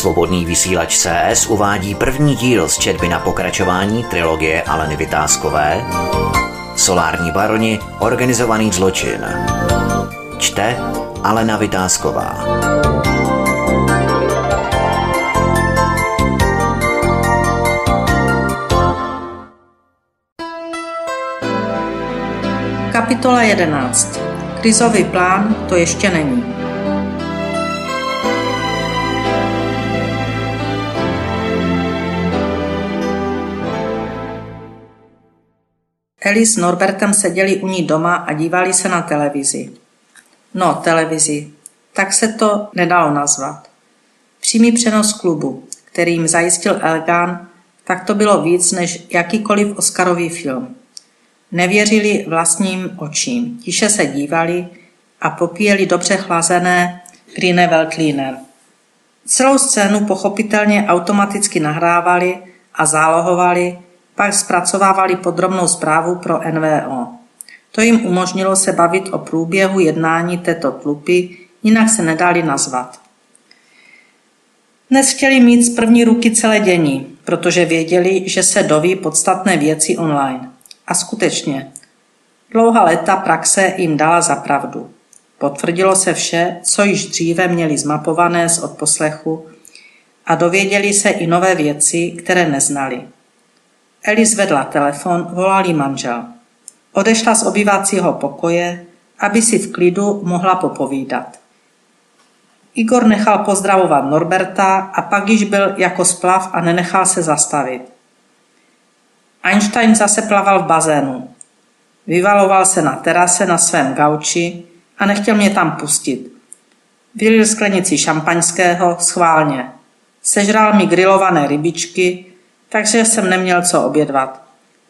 Svobodný vysílač CS uvádí první díl z četby na pokračování trilogie Aleny Vytázkové Solární baroni Organizovaný zločin. Čte Alena Vytázková. Kapitola 11. Krizový plán to ještě není. Eli s Norbertem seděli u ní doma a dívali se na televizi. No, televizi. Tak se to nedalo nazvat. Přímý přenos klubu, který jim zajistil Elgán, tak to bylo víc než jakýkoliv Oscarový film. Nevěřili vlastním očím, tiše se dívali a popíjeli dobře chlazené Grine Veltliner. Celou scénu pochopitelně automaticky nahrávali a zálohovali, pak zpracovávali podrobnou zprávu pro NVO. To jim umožnilo se bavit o průběhu jednání této tlupy, jinak se nedali nazvat. Dnes chtěli mít z první ruky celé dění, protože věděli, že se doví podstatné věci online. A skutečně, dlouhá léta praxe jim dala za pravdu. Potvrdilo se vše, co již dříve měli zmapované z odposlechu a dověděli se i nové věci, které neznali. Eli zvedla telefon, volal jí manžel. Odešla z obyvacího pokoje, aby si v klidu mohla popovídat. Igor nechal pozdravovat Norberta a pak již byl jako splav a nenechal se zastavit. Einstein zase plaval v bazénu. Vyvaloval se na terase na svém gauči a nechtěl mě tam pustit. Vylil sklenici šampaňského schválně. Sežral mi grilované rybičky takže jsem neměl co obědvat.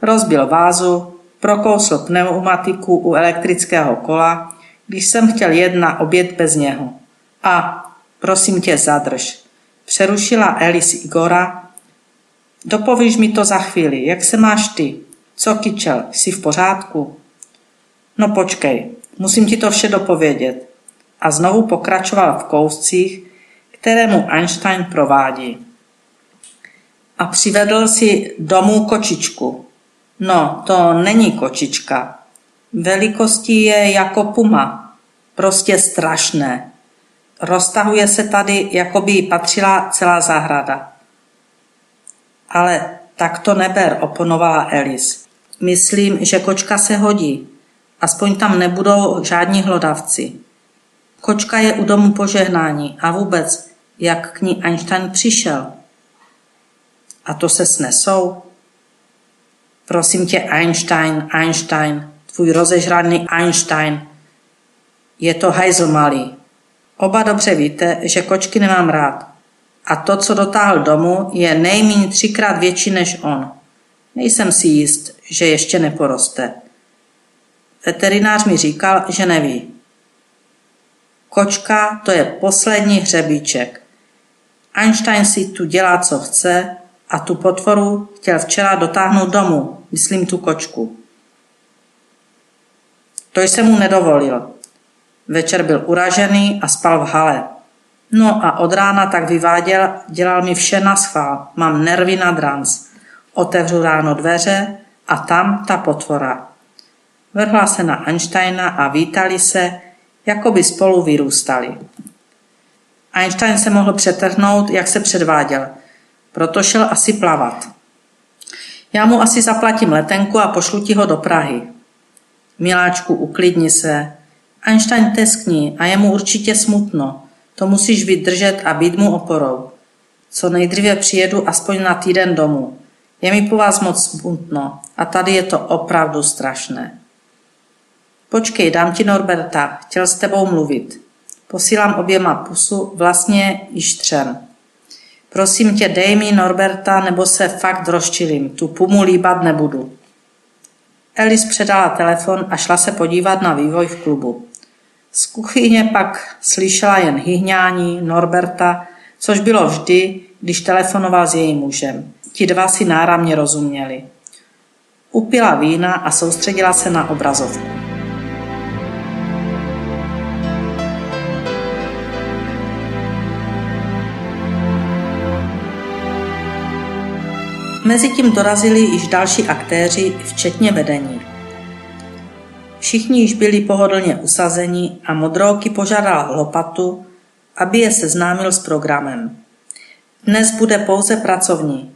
Rozbil vázu, prokousl pneumatiku u elektrického kola, když jsem chtěl jet na oběd bez něho. A, prosím tě, zadrž. Přerušila Elis Igora. Dopovíš mi to za chvíli, jak se máš ty? Co kyčel, jsi v pořádku? No počkej, musím ti to vše dopovědět. A znovu pokračoval v kouscích, kterému Einstein provádí a přivedl si domů kočičku. No, to není kočička. Velikostí je jako puma. Prostě strašné. Roztahuje se tady, jako by patřila celá zahrada. Ale tak to neber, oponovala Elis. Myslím, že kočka se hodí. Aspoň tam nebudou žádní hlodavci. Kočka je u domu požehnání a vůbec, jak k ní Einstein přišel. A to se snesou? Prosím tě, Einstein, Einstein, tvůj rozežraný Einstein. Je to hajzl malý. Oba dobře víte, že kočky nemám rád. A to, co dotáhl domů, je nejméně třikrát větší než on. Nejsem si jist, že ještě neporoste. Veterinář mi říkal, že neví. Kočka to je poslední hřebíček. Einstein si tu dělá, co chce a tu potvoru chtěl včera dotáhnout domů, myslím tu kočku. To jsem mu nedovolil. Večer byl uražený a spal v hale. No a od rána tak vyváděl, dělal mi vše na schvál. Mám nervy na dranc. Otevřu ráno dveře a tam ta potvora. Vrhla se na Einsteina a vítali se, jako by spolu vyrůstali. Einstein se mohl přetrhnout, jak se předváděl – proto šel asi plavat. Já mu asi zaplatím letenku a pošlu ti ho do Prahy. Miláčku, uklidni se. Einstein teskní a je mu určitě smutno. To musíš vydržet a být mu oporou. Co nejdříve přijedu aspoň na týden domů. Je mi po vás moc smutno a tady je to opravdu strašné. Počkej, dám ti Norberta, chtěl s tebou mluvit. Posílám oběma pusu, vlastně již třem. Prosím tě, dej mi Norberta, nebo se fakt rozčilím. Tu pumu líbat nebudu. Elis předala telefon a šla se podívat na vývoj v klubu. Z kuchyně pak slyšela jen hyhňání Norberta, což bylo vždy, když telefonoval s jejím mužem. Ti dva si náramně rozuměli. Upila vína a soustředila se na obrazovku. Mezitím dorazili již další aktéři, včetně vedení. Všichni již byli pohodlně usazeni a Modrooky požádal Lopatu, aby je seznámil s programem. Dnes bude pouze pracovní.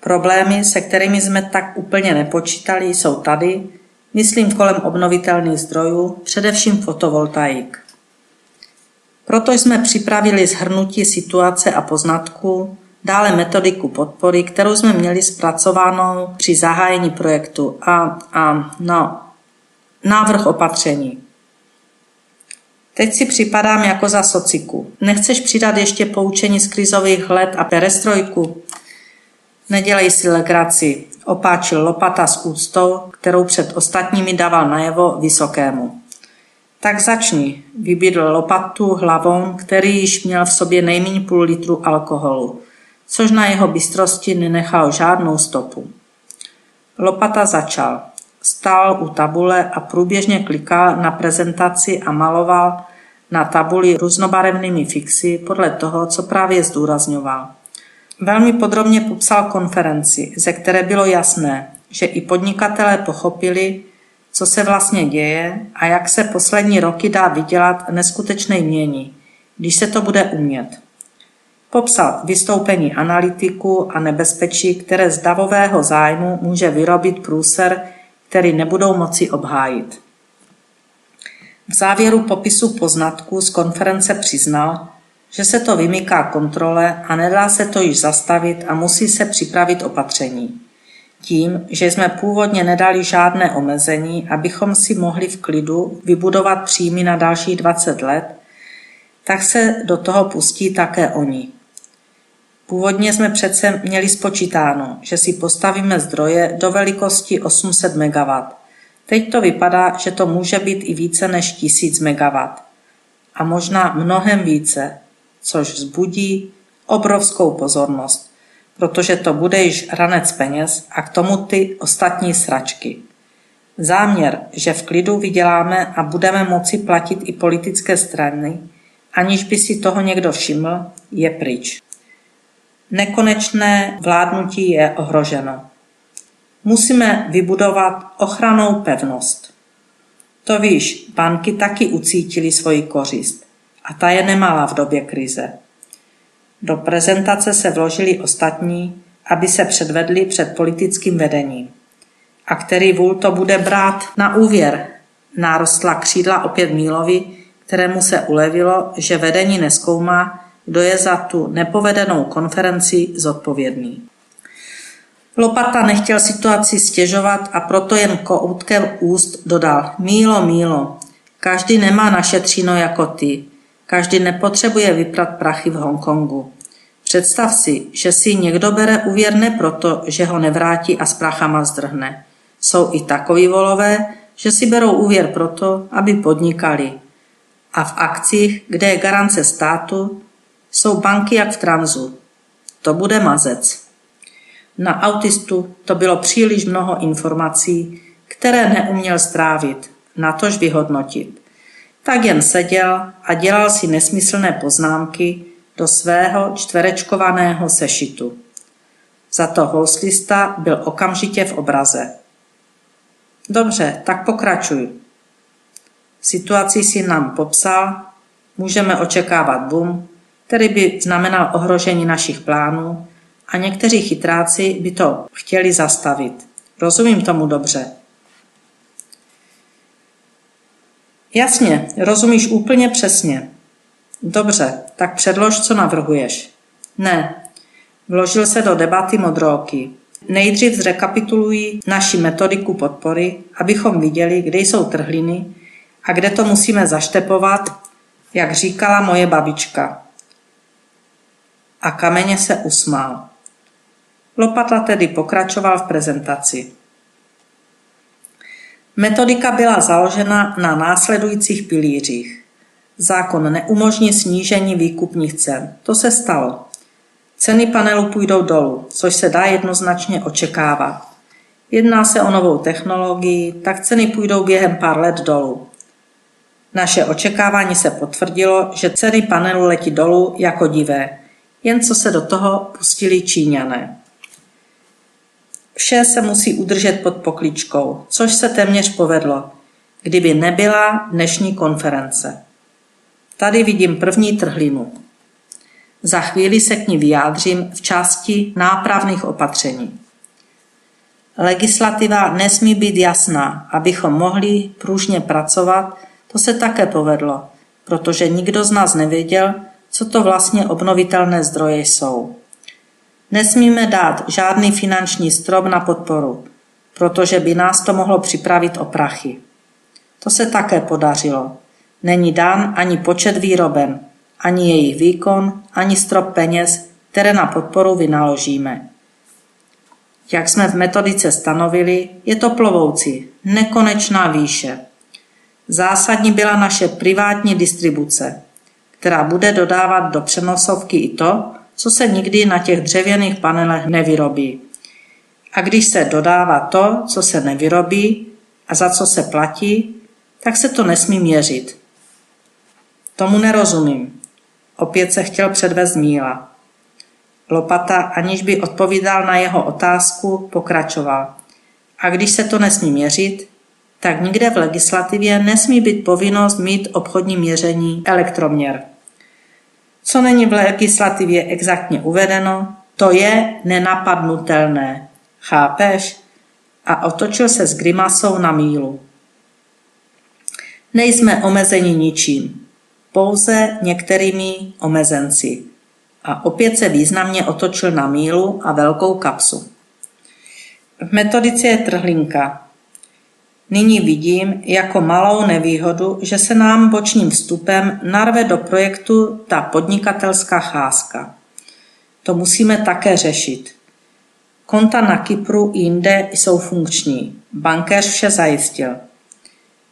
Problémy, se kterými jsme tak úplně nepočítali, jsou tady, myslím kolem obnovitelných zdrojů, především fotovoltaik. Proto jsme připravili zhrnutí situace a poznatků, dále metodiku podpory, kterou jsme měli zpracovánou při zahájení projektu a, a no, návrh opatření. Teď si připadám jako za sociku. Nechceš přidat ještě poučení z krizových let a perestrojku? Nedělej si legraci, opáčil lopata s úctou, kterou před ostatními dával najevo vysokému. Tak začni, vybídl lopatu hlavou, který již měl v sobě nejméně půl litru alkoholu, což na jeho bystrosti nenechal žádnou stopu. Lopata začal. Stál u tabule a průběžně klikal na prezentaci a maloval na tabuli různobarevnými fixy podle toho, co právě zdůrazňoval. Velmi podrobně popsal konferenci, ze které bylo jasné, že i podnikatelé pochopili, co se vlastně děje a jak se poslední roky dá vydělat neskutečné mění, když se to bude umět. Popsal vystoupení analytiků a nebezpečí, které z davového zájmu může vyrobit průser, který nebudou moci obhájit. V závěru popisu poznatků z konference přiznal, že se to vymyká kontrole a nedá se to již zastavit a musí se připravit opatření. Tím, že jsme původně nedali žádné omezení, abychom si mohli v klidu vybudovat příjmy na dalších 20 let, tak se do toho pustí také oni. Původně jsme přece měli spočítáno, že si postavíme zdroje do velikosti 800 MW. Teď to vypadá, že to může být i více než 1000 MW. A možná mnohem více, což vzbudí obrovskou pozornost, protože to bude již ranec peněz a k tomu ty ostatní sračky. Záměr, že v klidu vyděláme a budeme moci platit i politické strany, aniž by si toho někdo všiml, je pryč. Nekonečné vládnutí je ohroženo. Musíme vybudovat ochranou pevnost. To víš, banky taky ucítili svoji kořist a ta je nemala v době krize. Do prezentace se vložili ostatní, aby se předvedli před politickým vedením. A který vůl to bude brát na úvěr? Nárostla křídla opět Mílovi, kterému se ulevilo, že vedení neskoumá, kdo je za tu nepovedenou konferenci zodpovědný. Lopata nechtěl situaci stěžovat a proto jen koutkem úst dodal Mílo, Mílo, každý nemá našetřino jako ty. Každý nepotřebuje vyprat prachy v Hongkongu. Představ si, že si někdo bere úvěr ne proto, že ho nevrátí a s prachama zdrhne. Jsou i takoví volové, že si berou úvěr proto, aby podnikali. A v akcích, kde je garance státu, jsou banky jak v tranzu. To bude mazec. Na autistu to bylo příliš mnoho informací, které neuměl strávit, natož vyhodnotit tak jen seděl a dělal si nesmyslné poznámky do svého čtverečkovaného sešitu. Za to houslista byl okamžitě v obraze. Dobře, tak pokračuj. Situaci si nám popsal, můžeme očekávat boom, který by znamenal ohrožení našich plánů a někteří chytráci by to chtěli zastavit. Rozumím tomu dobře. Jasně, rozumíš úplně přesně. Dobře, tak předlož, co navrhuješ. Ne, vložil se do debaty modróky. Nejdřív zrekapitulují naši metodiku podpory, abychom viděli, kde jsou trhliny a kde to musíme zaštepovat, jak říkala moje babička. A kameně se usmál. Lopata tedy pokračoval v prezentaci. Metodika byla založena na následujících pilířích. Zákon neumožní snížení výkupních cen. To se stalo. Ceny panelu půjdou dolů, což se dá jednoznačně očekávat. Jedná se o novou technologii, tak ceny půjdou během pár let dolů. Naše očekávání se potvrdilo, že ceny panelu letí dolů jako divé, jen co se do toho pustili Číňané. Vše se musí udržet pod pokličkou, což se téměř povedlo, kdyby nebyla dnešní konference. Tady vidím první trhlinu. Za chvíli se k ní vyjádřím v části nápravných opatření. Legislativa nesmí být jasná, abychom mohli pružně pracovat, to se také povedlo, protože nikdo z nás nevěděl, co to vlastně obnovitelné zdroje jsou. Nesmíme dát žádný finanční strop na podporu, protože by nás to mohlo připravit o prachy. To se také podařilo. Není dán ani počet výroben, ani jejich výkon, ani strop peněz, které na podporu vynaložíme. Jak jsme v metodice stanovili, je to plovoucí, nekonečná výše. Zásadní byla naše privátní distribuce, která bude dodávat do přenosovky i to, co se nikdy na těch dřevěných panelech nevyrobí. A když se dodává to, co se nevyrobí a za co se platí, tak se to nesmí měřit. Tomu nerozumím. Opět se chtěl předvést Míla. Lopata, aniž by odpovídal na jeho otázku, pokračoval. A když se to nesmí měřit, tak nikde v legislativě nesmí být povinnost mít obchodní měření elektroměr. Co není v legislativě exaktně uvedeno, to je nenapadnutelné. Chápeš? A otočil se s grimasou na mílu. Nejsme omezeni ničím, pouze některými omezenci. A opět se významně otočil na mílu a velkou kapsu. V metodice je trhlinka. Nyní vidím jako malou nevýhodu, že se nám bočním vstupem narve do projektu ta podnikatelská cházka. To musíme také řešit. Konta na Kypru i jinde jsou funkční. Bankéř vše zajistil.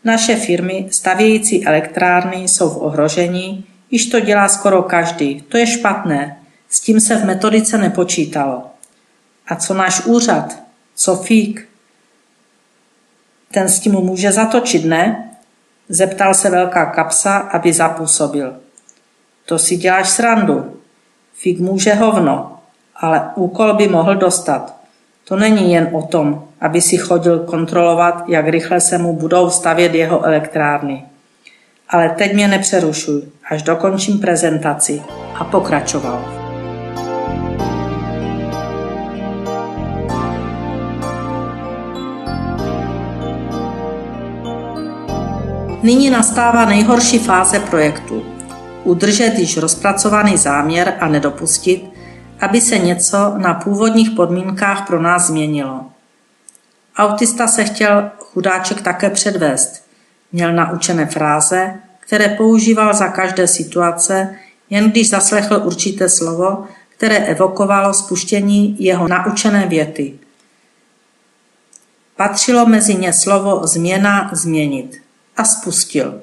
Naše firmy stavějící elektrárny jsou v ohrožení, již to dělá skoro každý. To je špatné. S tím se v metodice nepočítalo. A co náš úřad? Co fík? Ten s tím může zatočit, ne? Zeptal se velká kapsa, aby zapůsobil. To si děláš srandu. Fík může hovno, ale úkol by mohl dostat. To není jen o tom, aby si chodil kontrolovat, jak rychle se mu budou stavět jeho elektrárny. Ale teď mě nepřerušuj, až dokončím prezentaci. A pokračoval. Nyní nastává nejhorší fáze projektu. Udržet již rozpracovaný záměr a nedopustit, aby se něco na původních podmínkách pro nás změnilo. Autista se chtěl chudáček také předvést. Měl naučené fráze, které používal za každé situace, jen když zaslechl určité slovo, které evokovalo spuštění jeho naučené věty. Patřilo mezi ně slovo změna změnit a spustil.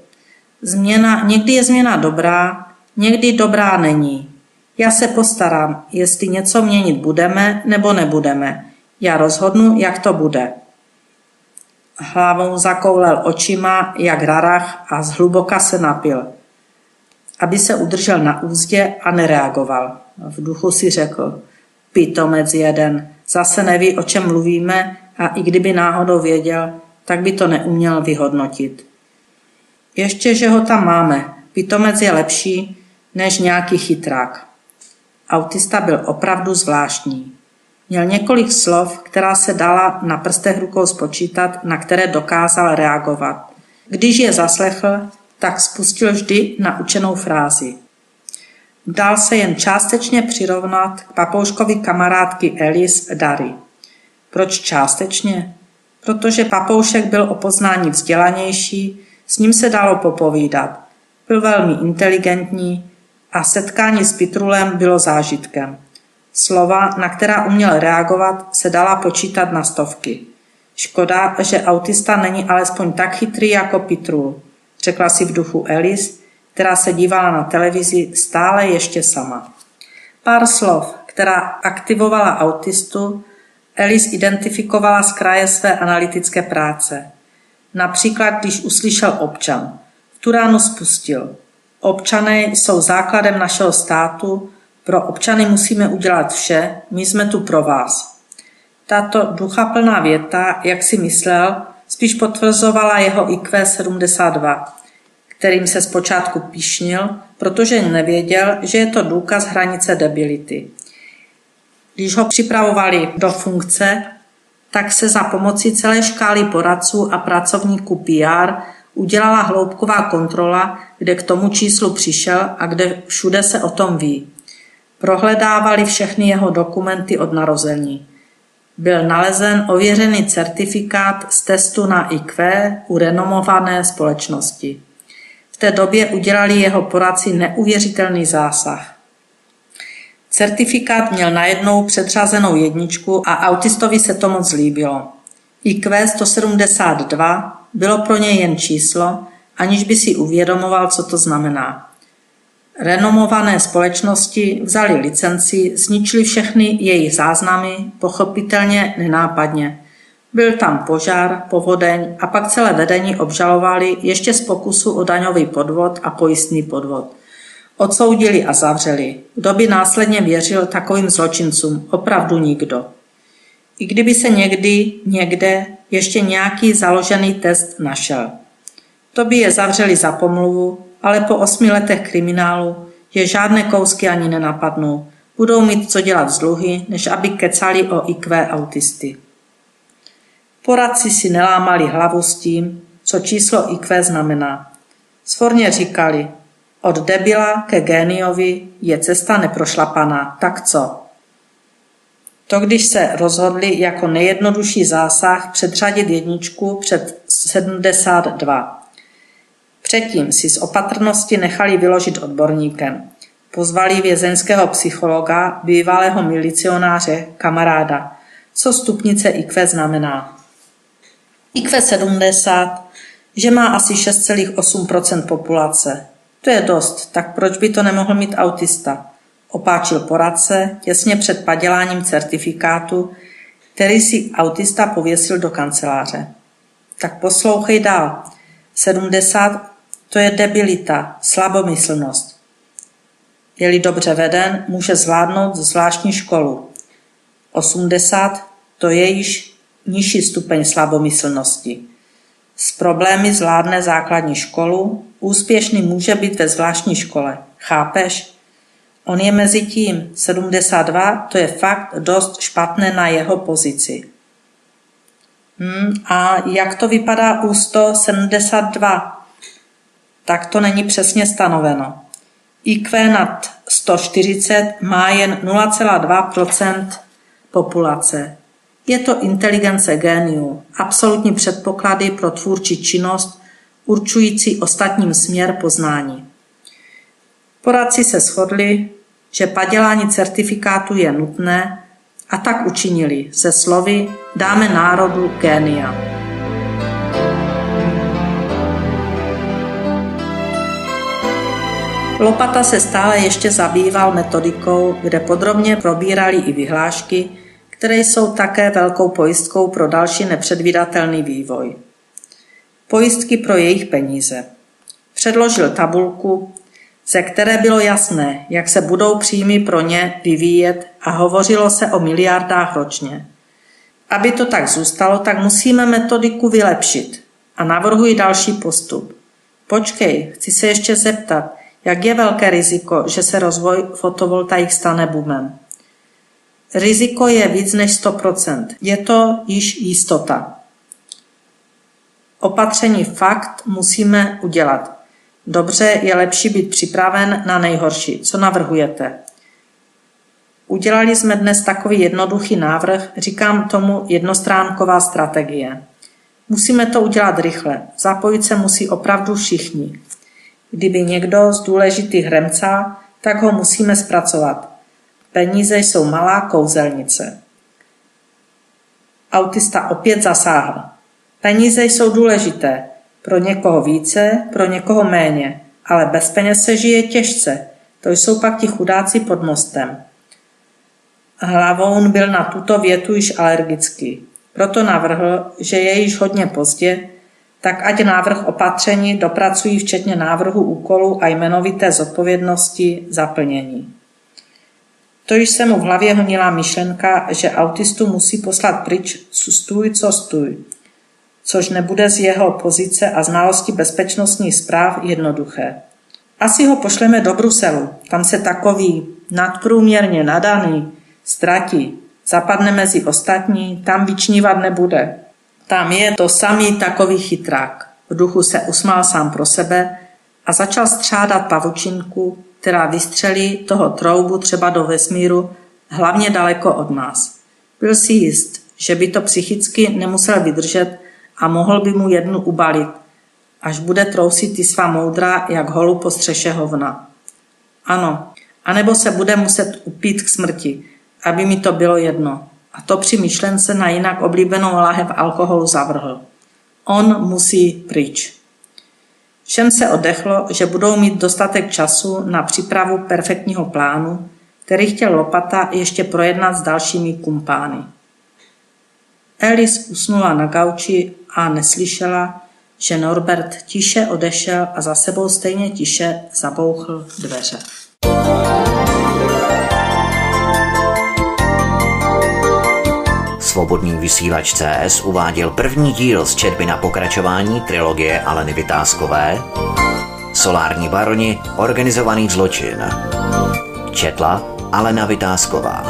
Změna, někdy je změna dobrá, někdy dobrá není. Já se postarám, jestli něco měnit budeme nebo nebudeme. Já rozhodnu, jak to bude. Hlavou zakoulel očima, jak rarach a zhluboka se napil, aby se udržel na úzdě a nereagoval. V duchu si řekl, pitomec jeden, zase neví, o čem mluvíme a i kdyby náhodou věděl, tak by to neuměl vyhodnotit. Ještě, že ho tam máme. Pitomec je lepší než nějaký chytrák. Autista byl opravdu zvláštní. Měl několik slov, která se dala na prstech rukou spočítat, na které dokázal reagovat. Když je zaslechl, tak spustil vždy naučenou frázi. Dal se jen částečně přirovnat k papouškovi kamarádky Elis Dary. Proč částečně? Protože papoušek byl o poznání vzdělanější, s ním se dalo popovídat. Byl velmi inteligentní a setkání s Pitrulem bylo zážitkem. Slova, na která uměl reagovat, se dala počítat na stovky. Škoda, že autista není alespoň tak chytrý jako Pitrul, řekla si v duchu Elis, která se dívala na televizi stále ještě sama. Pár slov, která aktivovala autistu, Elis identifikovala z kraje své analytické práce. Například, když uslyšel občan. V tu ráno spustil. Občané jsou základem našeho státu, pro občany musíme udělat vše, my jsme tu pro vás. Tato duchaplná věta, jak si myslel, spíš potvrzovala jeho IQ 72, kterým se zpočátku píšnil, protože nevěděl, že je to důkaz hranice debility. Když ho připravovali do funkce, tak se za pomoci celé škály poradců a pracovníků PR udělala hloubková kontrola, kde k tomu číslu přišel a kde všude se o tom ví. Prohledávali všechny jeho dokumenty od narození. Byl nalezen ověřený certifikát z testu na IQ u renomované společnosti. V té době udělali jeho poradci neuvěřitelný zásah. Certifikát měl najednou předřazenou jedničku a autistovi se to moc líbilo. IQ 172 bylo pro něj jen číslo, aniž by si uvědomoval, co to znamená. Renomované společnosti vzali licenci, zničili všechny jejich záznamy, pochopitelně nenápadně. Byl tam požár, povodeň a pak celé vedení obžalovali ještě z pokusu o daňový podvod a pojistný podvod. Odsoudili a zavřeli. Kdo by následně věřil takovým zločincům? Opravdu nikdo. I kdyby se někdy, někde ještě nějaký založený test našel. To by je zavřeli za pomluvu, ale po osmi letech kriminálu je žádné kousky ani nenapadnou. Budou mít co dělat z dluhy, než aby kecali o IQ autisty. Poradci si nelámali hlavu s tím, co číslo IQ znamená. Svorně říkali, od debila ke géniovi je cesta neprošlapaná, tak co? To, když se rozhodli jako nejjednodušší zásah předřadit jedničku před 72. Předtím si z opatrnosti nechali vyložit odborníkem. Pozvali vězeňského psychologa, bývalého milicionáře, kamaráda. Co stupnice IQ znamená? IQ 70, že má asi 6,8% populace. To je dost, tak proč by to nemohl mít autista? Opáčil poradce těsně před paděláním certifikátu, který si autista pověsil do kanceláře. Tak poslouchej dál. 70 to je debilita, slabomyslnost. Je-li dobře veden, může zvládnout zvláštní školu. 80 to je již nižší stupeň slabomyslnosti. S problémy zvládne základní školu, úspěšný může být ve zvláštní škole. Chápeš? On je mezi tím 72, to je fakt dost špatné na jeho pozici. Hmm, a jak to vypadá u 172? Tak to není přesně stanoveno. IQ nad 140 má jen 0,2% populace. Je to inteligence géniu, absolutní předpoklady pro tvůrčí činnost, určující ostatním směr poznání. Poradci se shodli, že padělání certifikátu je nutné a tak učinili se slovy dáme národu génia. Lopata se stále ještě zabýval metodikou, kde podrobně probírali i vyhlášky, které jsou také velkou pojistkou pro další nepředvídatelný vývoj. Pojistky pro jejich peníze. Předložil tabulku, ze které bylo jasné, jak se budou příjmy pro ně vyvíjet a hovořilo se o miliardách ročně. Aby to tak zůstalo, tak musíme metodiku vylepšit a navrhuji další postup. Počkej, chci se ještě zeptat, jak je velké riziko, že se rozvoj fotovoltaik stane boomem. Riziko je víc než 100%. Je to již jistota. Opatření fakt musíme udělat. Dobře, je lepší být připraven na nejhorší. Co navrhujete? Udělali jsme dnes takový jednoduchý návrh, říkám tomu jednostránková strategie. Musíme to udělat rychle. Zapojit se musí opravdu všichni. Kdyby někdo z důležitých hremca, tak ho musíme zpracovat. Peníze jsou malá kouzelnice. Autista opět zasáhl. Peníze jsou důležité. Pro někoho více, pro někoho méně. Ale bez peněz se žije těžce. To jsou pak ti chudáci pod mostem. Hlavoun byl na tuto větu již alergický. Proto navrhl, že je již hodně pozdě, tak ať návrh opatření dopracují včetně návrhu úkolů a jmenovité zodpovědnosti za plnění. To již se mu v hlavě honila myšlenka, že autistu musí poslat pryč stůj co stůj, což nebude z jeho pozice a znalosti bezpečnostních zpráv jednoduché. Asi ho pošleme do Bruselu, tam se takový nadprůměrně nadaný ztratí, zapadne mezi ostatní, tam vyčnívat nebude. Tam je to samý takový chytrák. V duchu se usmál sám pro sebe a začal střádat pavučinku, která vystřelí toho troubu třeba do vesmíru, hlavně daleko od nás. Byl si jist, že by to psychicky nemusel vydržet a mohl by mu jednu ubalit, až bude trousit ty svá moudra jak holu po střeše hovna. Ano, anebo se bude muset upít k smrti, aby mi to bylo jedno. A to při myšlence na jinak oblíbenou lahev alkoholu zavrhl. On musí pryč. Všem se odechlo, že budou mít dostatek času na přípravu perfektního plánu, který chtěl Lopata ještě projednat s dalšími kumpány. Alice usnula na gauči a neslyšela, že Norbert tiše odešel a za sebou stejně tiše zabouchl dveře. Svobodný vysílač CS uváděl první díl z četby na pokračování trilogie Aleny Vytázkové Solární baroni, organizovaný zločin. Četla Alena Vytázková.